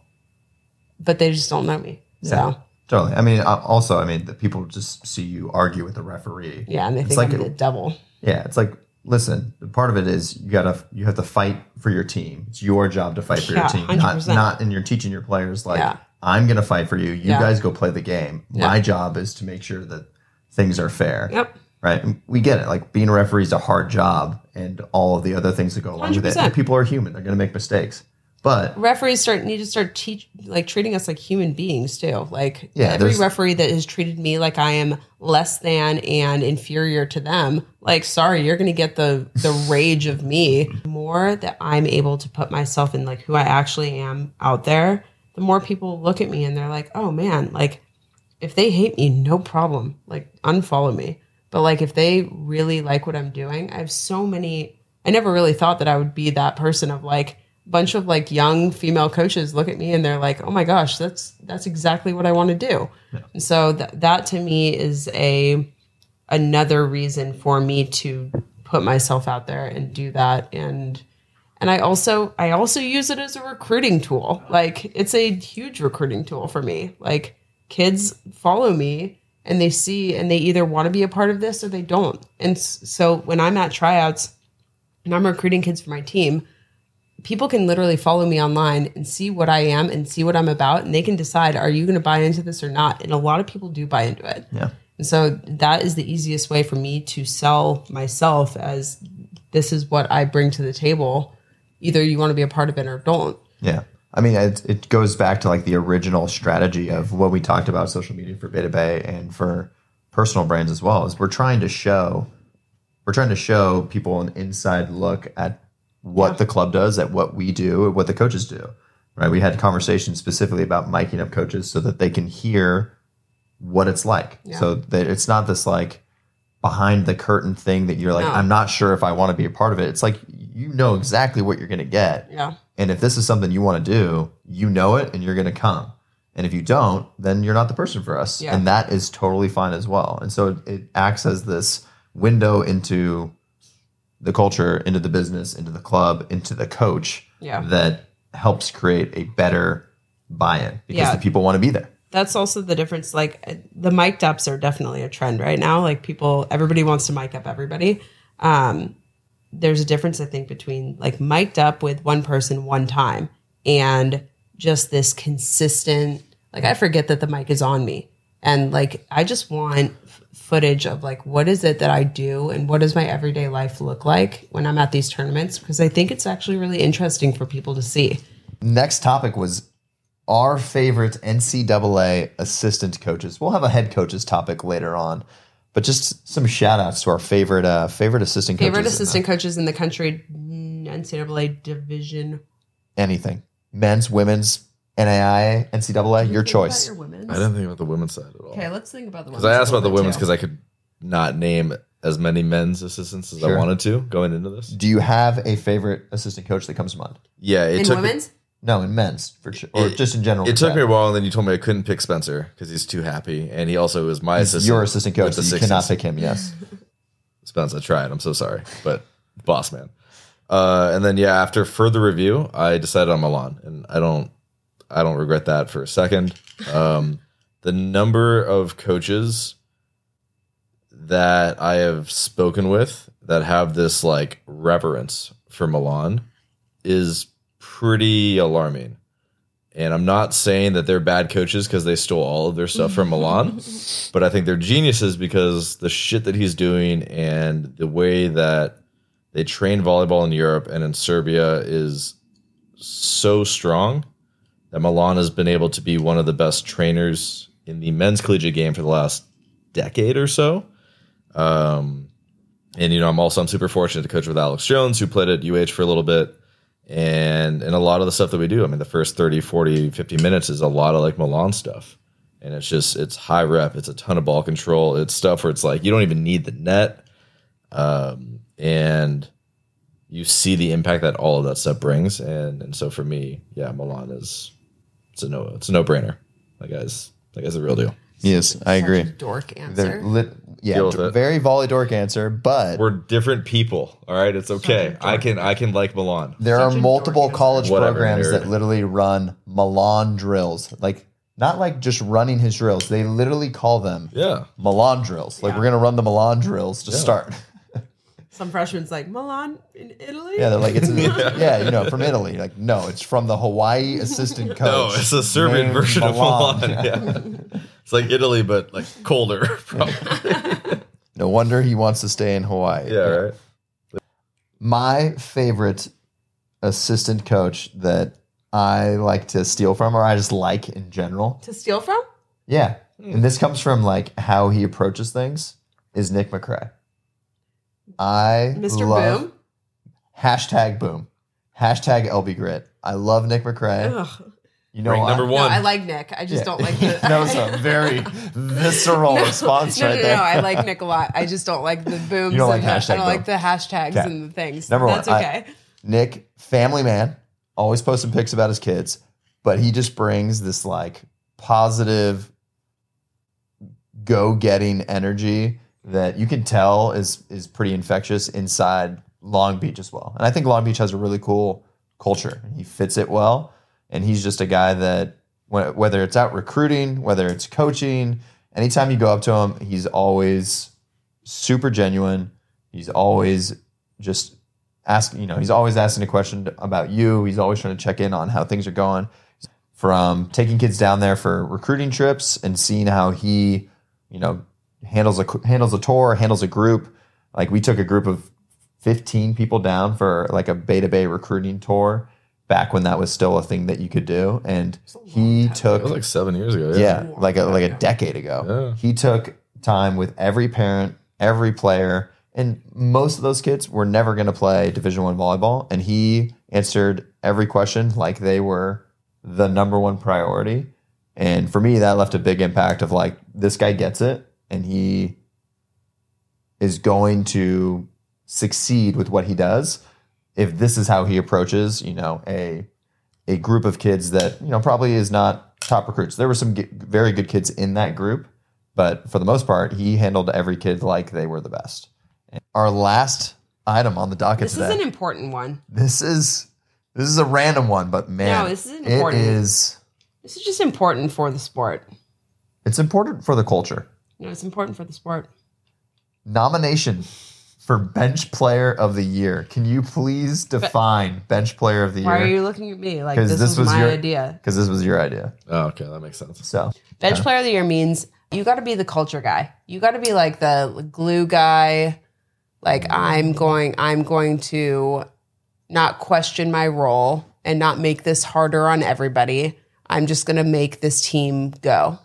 but they just don't know me. So
Yeah. Totally. I mean, also, I mean, the people just see you argue with the referee.
yeah, and they
It's
think
like
I'm
a-
the devil.
Yeah, it's like listen. Part of it is you gotta you have to fight for your team. It's your job to fight for
Yeah,
your team, not
100%.
not. And you're teaching your players like
Yeah.
I'm gonna fight for you. You
Yeah.
guys go play the game. My job is to make sure that things are fair.
Yep.
Right. And we get it. Like being a referee is a hard job, and all of the other things that go along with it. And people are human. They're gonna make mistakes. But
Referees start need to start teach like treating us like human beings too. Like
Yeah,
every referee that has treated me like I am less than and inferior to them, like sorry, you're gonna get the the rage of me. The more that I'm able to put myself in like who I actually am out there, the more people look at me and they're like, oh man, like if they hate me, no problem. Like unfollow me. But like if they really like what I'm doing, I have so many I never really thought that I would be that person of like bunch of like young female coaches look at me and they're like, "Oh my gosh, that's that's exactly what I want to do." And so th- that to me is a another reason for me to put myself out there and do that and and I also I also use it as a recruiting tool. Like it's a huge recruiting tool for me. Like kids follow me and they see and they either want to be a part of this or they don't. And so when I'm at tryouts and I'm recruiting kids for my team, people can literally follow me online and see what I am and see what I'm about and they can decide are you going to buy into this or not? And a lot of people do buy into it.
yeah.
And so that is the easiest way for me to sell myself as this is what I bring to the table. Either you want to be a part of it or don't.
Yeah. I mean, it, it goes back to like the original strategy of what we talked about social media for Beta Bay and for personal brands as well. Is we're trying to show, we're trying to show people an inside look at what the club does, at what we do, what the coaches do. Right? We had conversations specifically about miking up coaches so that they can hear what it's like.
Yeah.
So that it's not this like behind the curtain thing that you're like,
No.
I'm not sure if I want to be a part of it. It's like you know exactly what you're going to get.
Yeah.
And if this is something you want to do, you know it and you're going to come. And if you don't, then you're not the person for us.
Yeah.
And that is totally fine as well. And so it, it acts as this window into the culture, into the business, into the club, into the coach
Yeah.
that helps create a better buy in because
Yeah.
the people want to be there.
that's also the difference. Like the mic'd ups are definitely a trend right now. Like people, everybody wants to mic up everybody. Um, there's a difference, I think, between like mic'd up with one person one time and just this consistent. Like I forget that the mic is on me, and like I just want footage of like what is it that I do and what does my everyday life look like when I'm at these tournaments because I think it's actually really interesting for people to see.
Next topic was our favorite NCAA assistant coaches. We'll have a head coaches topic later on, but just some shout outs to our favorite uh, favorite assistant
Favorite
coaches. in
assistant coaches in the country, NCAA division.
anything. Men's, women's, NAIA, NCAA, your choice.
Your women's.
I didn't think about the women's side at all.
Okay, let's think about the
Because I asked about the women's
because
because I could not name as many men's assistants as
Sure.
I wanted to going into this.
Do you have a favorite assistant coach that comes to mind?
Yeah, it
in
took
women's.
No, in men's for sure, or
It-
just in general.
it took
that.
me a while, and then you told me I couldn't pick Spencer because he's too happy, and he also was my
He's
assistant.
your assistant coach.
with
So
the
you cannot
60s.
pick him. Yes.
Spence, I tried. I'm so sorry, but boss man. Uh, and then yeah, after further review, I decided on Milan, and I don't, I don't regret that for a second. Um, the number of coaches that I have spoken with that have this like reverence for Milan is pretty alarming. And I'm not saying that they're bad coaches because they stole all of their stuff from Milan, but I think they're geniuses because the shit that he's doing and the way that they train volleyball in Europe and in Serbia is so strong that Milan has been able to be one of the best trainers in the men's collegiate game for the last decade or so. Um, and you know, I'm also I'm super fortunate to coach with Alex Jones, who played at UH for a little bit. And and a lot of the stuff that we do, I mean, the first 30, 40, 50 minutes is a lot of like Milan stuff. And it's just it's high rep, it's a ton of ball control, it's stuff where it's like you don't even need the net. Um, and you see the impact that all of that stuff brings. And and so for me, yeah, Milan is it's a no it's a no brainer. That guy's that guy's a real deal.
yes, I agree.
Dork answer.
lit, yeah,
Deal with
d-
it.
very volley dork answer, but
We're different people. All right. It's okay. I can I can like Milan.
there are
Such a
multiple
answer.
college
Whatever,
programs
nerd.
that literally run Milan drills. Like not like just running his drills. They literally call them
Yeah.
Milan drills. Like we're gonna run the Milan drills to
Yeah.
start.
Some freshmen's like Milan in Italy.
Yeah, they're like it's yeah, you know, from Italy. Like no, it's from the Hawaii assistant coach.
No, it's a Serbian version
Milan.
of Milan. Yeah. it's like Italy, but like colder. Probably.
No wonder he wants to stay in Hawaii.
yeah. Right.
My favorite assistant coach that I like to steal from, or I just like in general.
to steal from.
Yeah, hmm. and this comes from like how he approaches things. Is Nick McRae? I
Mr.
love
Boom.
hashtag boom hashtag LB grit. I love Nick McRae.
Ugh.
You know
Rank
why?
number
No,
one.
I like Nick. I just
Yeah.
don't like the.
that was a very visceral response
no,
right
no,
there.
no. I like Nick a lot. I just don't like the booms.
You don't like
and the-
hashtag
I don't like
boom.
the hashtags
Okay.
and the things.
Number one,
That's
I-
okay.
Nick, family man, always posting pics about his kids, but he just brings this like positive, go getting energy that you can tell is is pretty infectious inside Long Beach as well. And I think Long Beach has a really cool culture. He fits it well, and he's just a guy that whether it's out recruiting, whether it's coaching, anytime you go up to him, he's always super genuine. He's always just asking, you know, he's always asking a question about you. He's always trying to check in on how things are going. From taking kids down there for recruiting trips and seeing how he, you know, handles a handles a tour, handles a group. Like we took a group of 15 people down for like a Beta Bay recruiting tour back when that was still a thing that you could do and he
That
took
was like seven years ago.
yeah, like a like a decade ago.
Yeah.
He took time with every parent, every player, and most of those kids were never going to play Division One volleyball, and he answered every question like they were the number one priority. And for me, that left a big impact of like this guy gets it, and he is going to succeed with what he does. If this is how he approaches, you know, a a group of kids that you know probably is not top recruits. There were some g- very good kids in that group, but for the most part, he handled every kid like they were the best. And our last item on the docket
This is an important one.
this is this is a random one, but man,
No, this is important.
is
This is just important for the sport.
It's important for the culture.
No, it's important for the sport.
Nomination for bench player of the year. Can you please define bench player of the year?
Why are you looking at me like this,
this
was,
was
my
your-
idea?
Because this was your idea.
Oh, okay, that makes sense.
So
Bench player of the year means you got to be the culture guy. You got to be like the glue guy. Like I'm going, I'm going to not question my role and not make this harder on everybody. I'm just going to make this team go.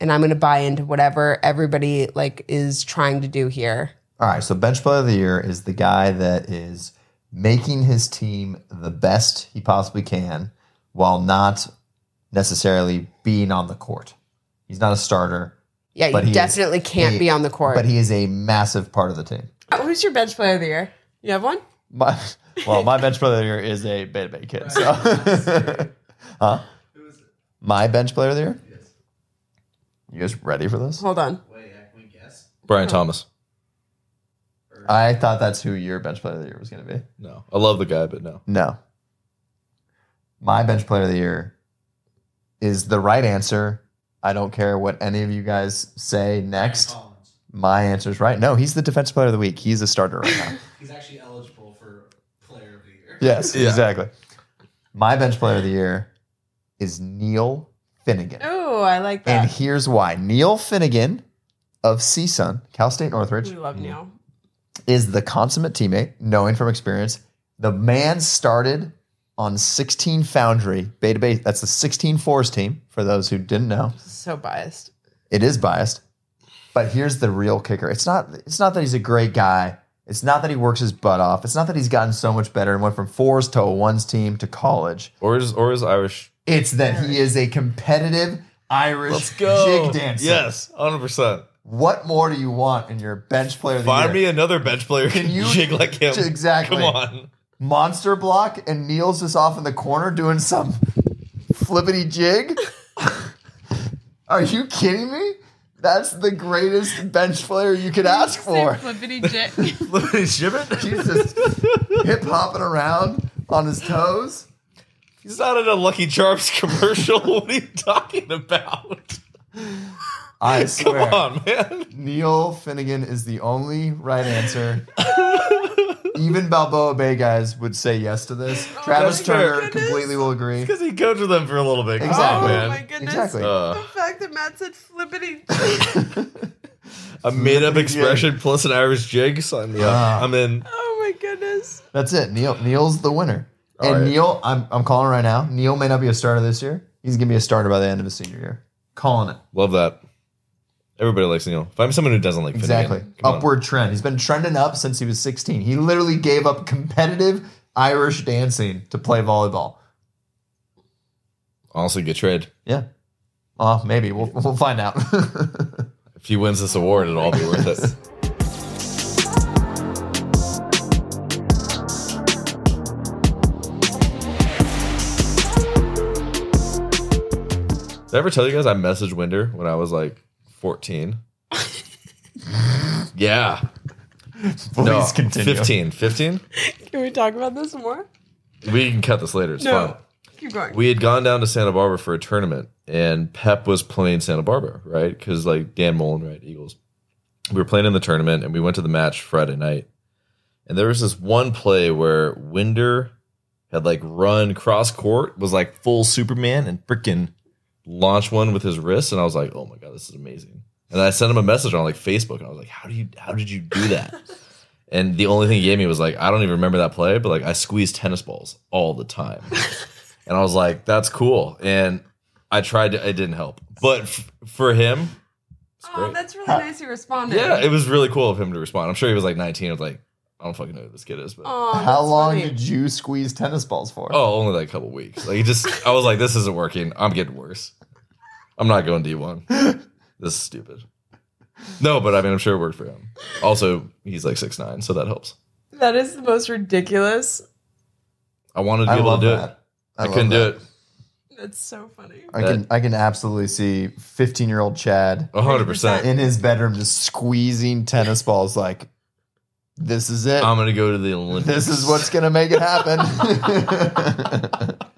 And I'm going to buy into whatever everybody like is trying to do here.
All right, so bench player of the year is the guy that is making his team the best he possibly can while not necessarily being on the court. He's not a starter,
Yeah,
But
you
he is
definitely can't
a-
be on the court.
but he is a massive part of the team.
Uh, who's your bench player of the year? You have one?
My, well, my bench player of the year is a Beta Bay kid. So, huh? My bench player of the year? You guys ready for this?
Hold on.
Wait, I can we guess?
Brian Thomas.
I thought that's who your bench player of the year was going to be.
No, I love the guy, but no.
No. My bench player of the year is the right answer. I don't care what any of you guys say next.
Collins.
My answer is right. No, he's the defensive player of the week. He's a starter right now.
He's actually eligible for player of the year.
yes,
Yeah.
exactly. My bench player of the year is Neil Finnegan.
Oh, Oh, I like that.
And here's why. Neil Finnegan of CSUN, Cal State Northridge,
we love Neil.
is the consummate teammate, knowing from experience. The man started on 16 Foundry, Beta Bay. That's the 16 Force team, for those who didn't know.
So biased.
It is biased. But here's the real kicker. It's not it's not that he's a great guy. It's not that he works his butt off. It's not that he's gotten so much better and went from fours to a ones team to college.
Or is or is Irish?
It's that he is a competitive Irish Let's go. jig dancer.
Yes, hundred percent.
What more do you want in your bench player of the
Find me another bench player
Can
can
you-
jig like him.
Exactly.
Come on.
Monster block and Neil's just off in the corner doing some flippity jig. Are you kidding me? That's the greatest bench player you could ask for.
Flippity jig. Flippity shibbit?
He's just hip hopping around on his toes.
He's not in a Lucky Charms commercial. what are you talking about?
I
Come
swear.
on, man.
Neil Finnegan is the only right answer. Even Balboa Bay guys would say yes to this. Travis
that's fair.
Turner completely will agree.
Because he coached with them for a little bit. Come
Exactly.
on,
Oh
man.
my goodness.
Exactly.
Uh,
the fact that Matt said flippity
a made up expression plus an Irish jig. Sign me up.
Ah.
I'm in.
Oh my goodness.
That's it. Neil Neil's the winner. And. Neil, I'm I'm calling right now. Neil may not be a starter this year. He's gonna be a starter by the end of his senior year. Calling it.
Love that. Everybody likes Neil. Find me someone who doesn't like
Exactly.
Come on.
Upward trend. He's been trending up since he was 16. He literally gave up competitive Irish dancing to play volleyball.
Honestly, good trade.
Yeah. Uh, maybe. We'll, we'll find out.
If he wins this award, it'll all be worth it. Did I ever tell you guys I messaged Winder when I was like 14? yeah.
Please
no,
continue.
15. 15?
Can we talk about this more?
We can cut this later. It's
No.
fine.
Keep going.
We had gone down to Santa Barbara for a tournament, and Pep was playing Santa Barbara, right? Because like Dan Mullen, right? Eagles. We were playing in the tournament, and we went to the match Friday night. And there was this one play where Winder had like run cross court, was like full Superman, and freaking launched one with his wrist. And I was like, oh my god, this is amazing. And I sent him a message on like Facebook, and I was like, how do you, how did you do that? And the only thing he gave me was like, I don't even remember that play, but like I squeeze tennis balls all the time. and I was like, that's cool. And I tried to, it didn't help. But f- for him,
oh,
great.
that's really nice He responded.
yeah, it was really cool of him to respond. I'm sure he was like 19. I was like, I don't fucking know who this kid is, but
Oh,
How long
funny.
did you squeeze tennis balls for?
oh, only like a couple weeks. Like he just, I was like, this isn't working. I'm getting worse. I'm not going D1. This is stupid. No, but I mean, I'm sure it worked for him. Also, he's like six nine, so that helps.
That is the most ridiculous.
I wanted to
I
be able
love
to do
that.
it. I,
love
couldn't
that.
do it.
That's so funny.
I can I can absolutely see 15 year old Chad
A hundred percent.
in his bedroom just squeezing tennis balls like this is it.
I'm gonna go to the Olympics.
this is what's gonna make it happen.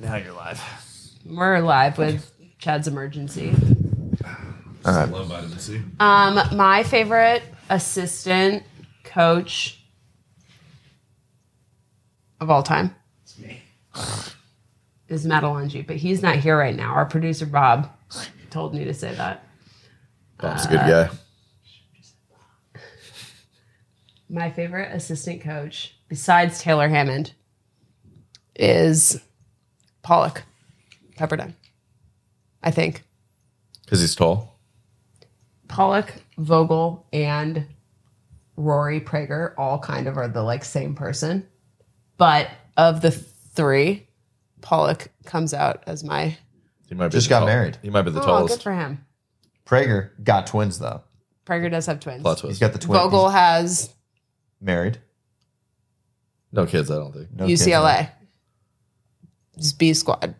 Now you're live.
We're live with Chad's emergency.
All right.
Love vitamin C.
Um, my favorite assistant coach of all time is Madeline but he's not here right now. Our producer Bob told me to say that.
Bob's a good guy.
My favorite assistant coach, besides Taylor Hammond, is Pollock Pepperdine. I think.
Because he's tall.
Pollock, Vogel, and Rory Prager all kind of are the like same person. But of the three, Pollock comes out as my
He might be
Just
the
got
tall-
married.
He might be the
oh,
tallest.
good for him.
Prager got twins though.
Prager does have twins.
Plot
He's
twist.
got the twins.
Vogel has
married.
No kids, I don't think.
No kids.
UCLA. It's B squad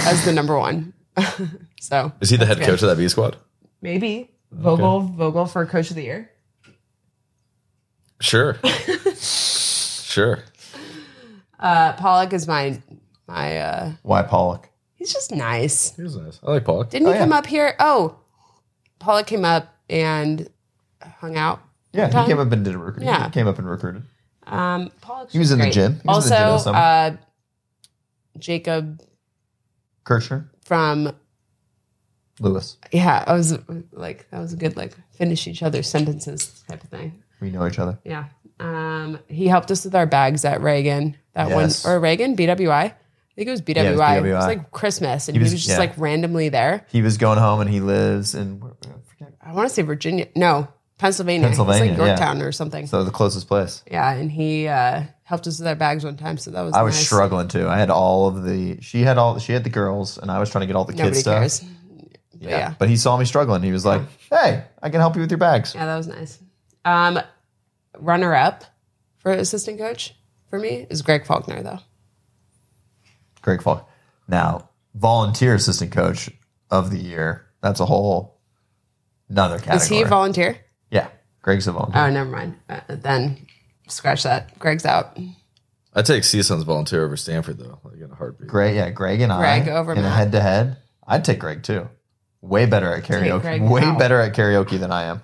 as the number one. so
Is he the head
good.
coach of that B squad?
maybe Vogel Vogel for coach of the year.
Sure. sure.
Uh, Pollock is my my. uh
Why Pollock?
He's just nice.
He's nice. I like Pollock.
Didn't he
Oh,
come
yeah.
up here? Oh, Pollock came up and hung out.
Yeah,
Time?
he came up and did a recruit.
Yeah.
He came up and recruited.
Um, Pollock.
He was in the gym. He was in the gym
also,
this
uh, Jacob
Kirchner,
from
Lewis.
yeah, I was like that was a good like finish each other's sentences type of thing.
We know each other.
Yeah. Um, he helped us with our bags at Reagan. That
Yes.
one or Reagan BWI. I think it was BWI.
it was
It was like Christmas, and
He
he
was-
was, just
yeah.
like randomly there.
He was going home and he lives in where- I forget.
I want to say Virginia. No, Pennsylvania.
Pennsylvania,
It's like
yeah.
Yorktown or something.
so the closest place.
yeah, and he uh, helped us with our bags one time, so that was.
I was
nice.
struggling too. I had all of the. She had all. She had the girls, and I was trying to get all the
Nobody
kids stuff.
cares. But
Yeah.
yeah.
But he saw me struggling. He was like, "Hey, I can help you with your bags."
Yeah, that was nice. Um, runner up for assistant coach for me is Greg Faulkner, though.
Greg Falk. Now, volunteer assistant coach of the year. That's a whole another category.
Is he a volunteer?
Yeah, Greg's a volunteer.
Oh, never mind. Uh, then scratch that. Greg's out.
I'd take CSUN's volunteer over Stanford, though, like in a heartbeat.
Greg, yeah, Greg and
Greg
I
over
in a
Matt.
head to head. I'd take Greg too. Way better at karaoke.
Greg
Way
now.
better at karaoke than I am.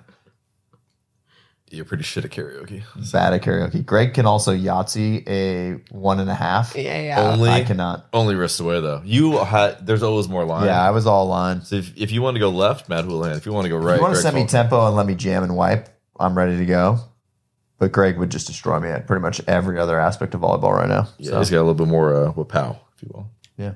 You're pretty shit at karaoke.
Bad at karaoke. Greg can also Yahtzee a one and a half.
Yeah, yeah.
Only,
I cannot.
Only wrist away, though. You had, there's always more line.
Yeah, I was all line.
So if, if you want to go left, Matt Houlihan. If you want to go right,
If you want to
Greg
send me tempo and let me jam and wipe, I'm ready to go. But Greg would just destroy me at pretty much every other aspect of volleyball right now.
Yeah,
So,
he's got a little bit more uh, wapow, if you will.
yeah.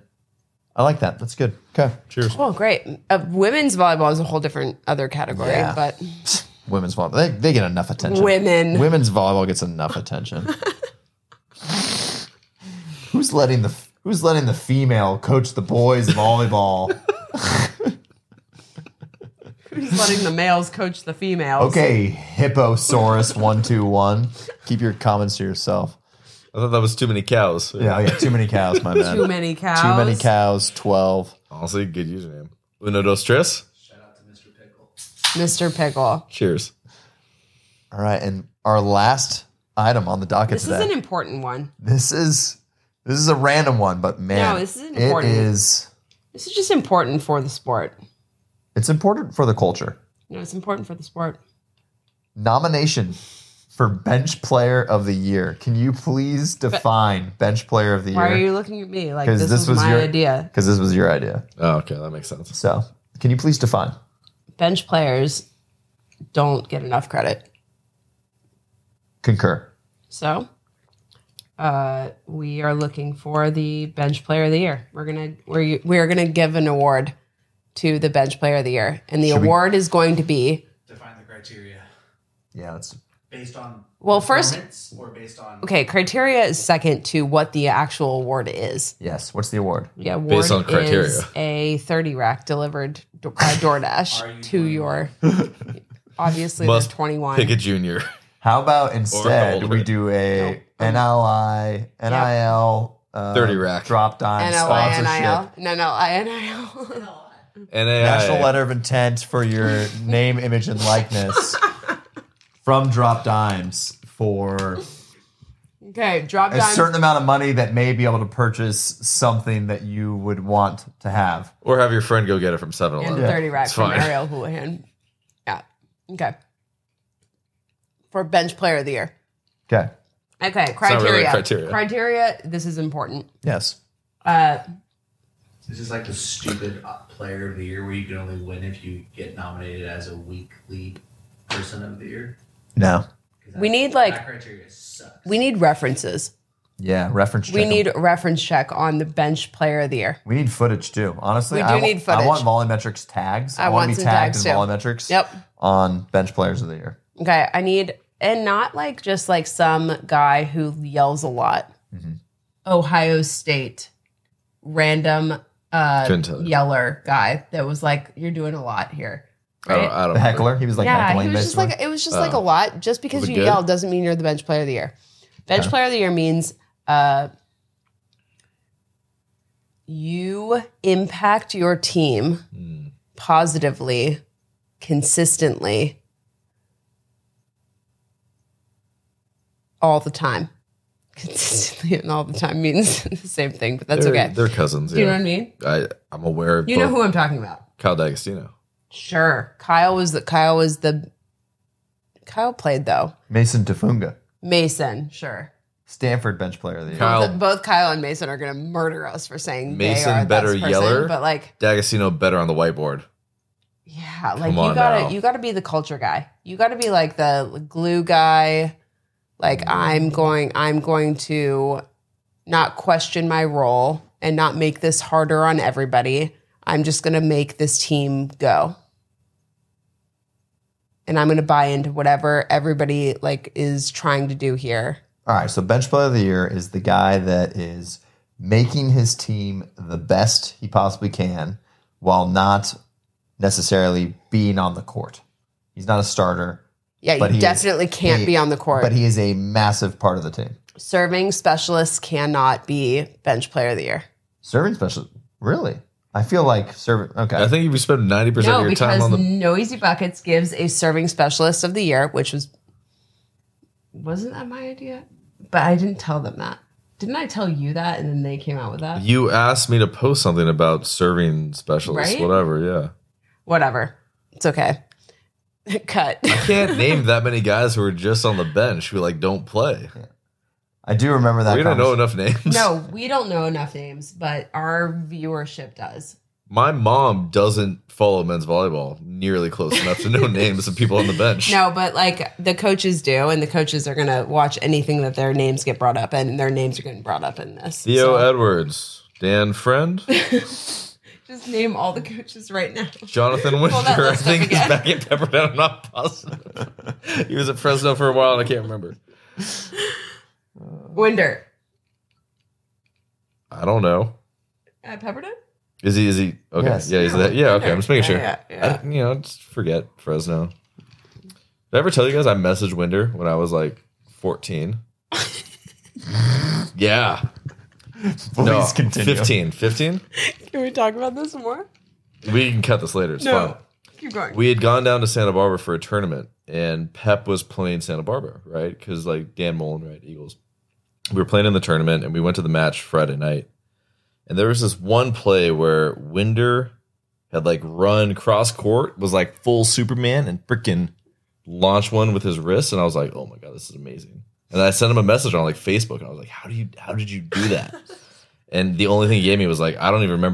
I like that. That's good. Okay.
Cheers.
Oh, great. Uh, women's volleyball is a whole different other category,
Yeah.
but
Women's volleyball. They, they get enough attention.
women.
Women's volleyball gets enough attention. who's letting the Who's letting the female coach the boys volleyball?
Who's letting the males coach the females?
Okay, Hipposaurus one two one. Keep your comments to yourself.
I thought that was too many cows.
Yeah, yeah. Too many cows, my man.
Too many cows.
Too many cows. Twelve.
Honestly, good username. Uno dos tres.
Mr. Pickle.
Cheers.
All right, and our last item on the docket
This
today.
is an important one.
this is this is a random one, but man,
No, this is important.
It is.
This is just important for the sport.
It's important for the culture.
You know, it's important for the sport.
Nomination for bench player of the year. Can you please define bench player of the Year?
Why are
year?
you looking at me like this,
this
was,
was
my
your-
idea?
Because this was your idea.
Oh, okay, that makes sense.
So, can you please define?
Bench players don't get enough credit.
Concur.
So, uh, we are looking for the bench player of the year. We're gonna we're we're gonna give an award to the bench player of the year, and the
Should we-
award is going to be
Define the criteria.
Yeah, that's
Based on
Well, first-
or based on
okay. Criteria is second to what the actual award is.
yes. What's the award?
The award
Based on criteria.
is a thirty rack delivered do- by DoorDash to your. Obviously,
Must
they're twenty one.
Pick a junior.
How about instead
older.
we do a NLI, NIL, uh,
30 rack.
drop dime
NLI,
sponsorship.
NIL, no, no, NIL.
NAI.
National letter of intent for your name, image, and likeness from Drop Dimes for
Okay, drop
a
down.
certain amount of money that may be able to purchase something that you would want to have.
Or have your friend go get it from 7
and
Eleven.
30 rack
It's
from
fine.
Arielle Houlihan. Yeah. Okay. For bench player of the year.
Okay.
Okay,
not really
criteria.
criteria.
Criteria, this is important.
Yes.
Uh,
This is like the stupid uh, player of the year where you can only win if you get nominated as a weekly person of the year.
No.
'Cause
We need, like-
sucks.
we need references.
Yeah. Reference.
We need a reference check on the bench player of the year.
We need footage too. Honestly,
We
I
do
wa-
need footage.
I want VolleyMetrics tags.
I
I, want
want
to be
some
tagged
tags
in
too.
VolleyMetrics.
Yep.
On bench players of the year.
Okay, I need, and not like just like some guy who yells a lot.
Mm-hmm.
Ohio State, random uh,
Couldn't tell you.
yeller guy that was like, "You're doing a lot here."
I don't,
Right?
I don't
The
know.
heckler. He was like
yeah,
heckling
he was just like it was just like a lot. Just because you
good?
yell doesn't mean you're the bench player of the year. Bench player of the year means uh, you impact your team
Hmm. positively,
consistently, all the time. Consistently and all the time means the same thing, but that's
they're,
okay.
They're cousins.
Do you know what I mean?
I, I'm aware of
You know who I'm talking about.
Kyle D'Agostino.
Sure. Kyle was the Kyle was the Kyle played though.
Mason Tafunga,
Mason, sure.
Stanford bench player of the year.
Kyle-
both, both Kyle and Mason are going to murder us for saying they
Mason
are that
better
person,
yeller.
but like,
D'Agostino better on the whiteboard.
yeah, like
Come
you
on
gotta
now.
you gotta be the culture guy. You gotta be like the glue guy. Like I'm going, I'm going to not question my role and not make this harder on everybody. I'm just going to make this team go. And I'm going to buy into whatever everybody like is trying to do here.
All right, so bench player of the year is the guy that is making his team the best he possibly can while not necessarily being on the court. He's not a starter,
Yeah,
But he is
definitely can't
a-
be on the court.
but he is a massive part of the team.
Serving specialists cannot be bench player of the year.
Serving special, really? I feel like serving. Okay,
I think if you spend 90% of your time
because
on the.
Noisy Buckets gives a serving specialist of the year, which was wasn't that my idea? But I didn't tell them that. Didn't I tell you that and then they came out with that?
You asked me to post something about serving specialists,
Right?
whatever. Yeah.
Whatever. It's okay. Cut.
You can't name that many guys who are just on the bench who like don't play.
I do remember that.
We don't know enough names.
no, we don't know enough names, but our viewership does.
My mom doesn't follow men's volleyball nearly close enough to know names of people on the bench.
No, but like the coaches do, and the coaches are gonna watch anything that their names get brought up, and their names are getting brought up in this.
Theo
So,
Edwards, Dan Friend,
just name all the coaches right now.
Jonathan
Winder.
I think he's back at Pepperdine. I'm not positive. he was at Fresno for a while and I can't remember.
Winder
I don't know.
Uh, at Pepperdine.
Is he? Is he? Okay.
Yes.
Yeah. He's that. Yeah. Okay. I'm just making sure.
Yeah, yeah,
I, you know, just forget Fresno. Did I ever tell you guys I messaged Winder when I was like 14? yeah.
Please
no,
continue.
15. 15?
Can we talk about this more?
We can cut this later. It's
No.
fine.
Keep going.
We had gone down to Santa Barbara for a tournament, and Pep was playing Santa Barbara, right? Because like Dan Mullen, right? Eagles. We were playing in the tournament, and we went to the match Friday night. And there was this one play where Winder had like run cross court, was like full Superman, and freaking launched one with his wrist. And I was like, oh my god, this is amazing. And I sent him a message on like Facebook, and I was like, how do you, how did you do that? and the only thing he gave me was like, I don't even remember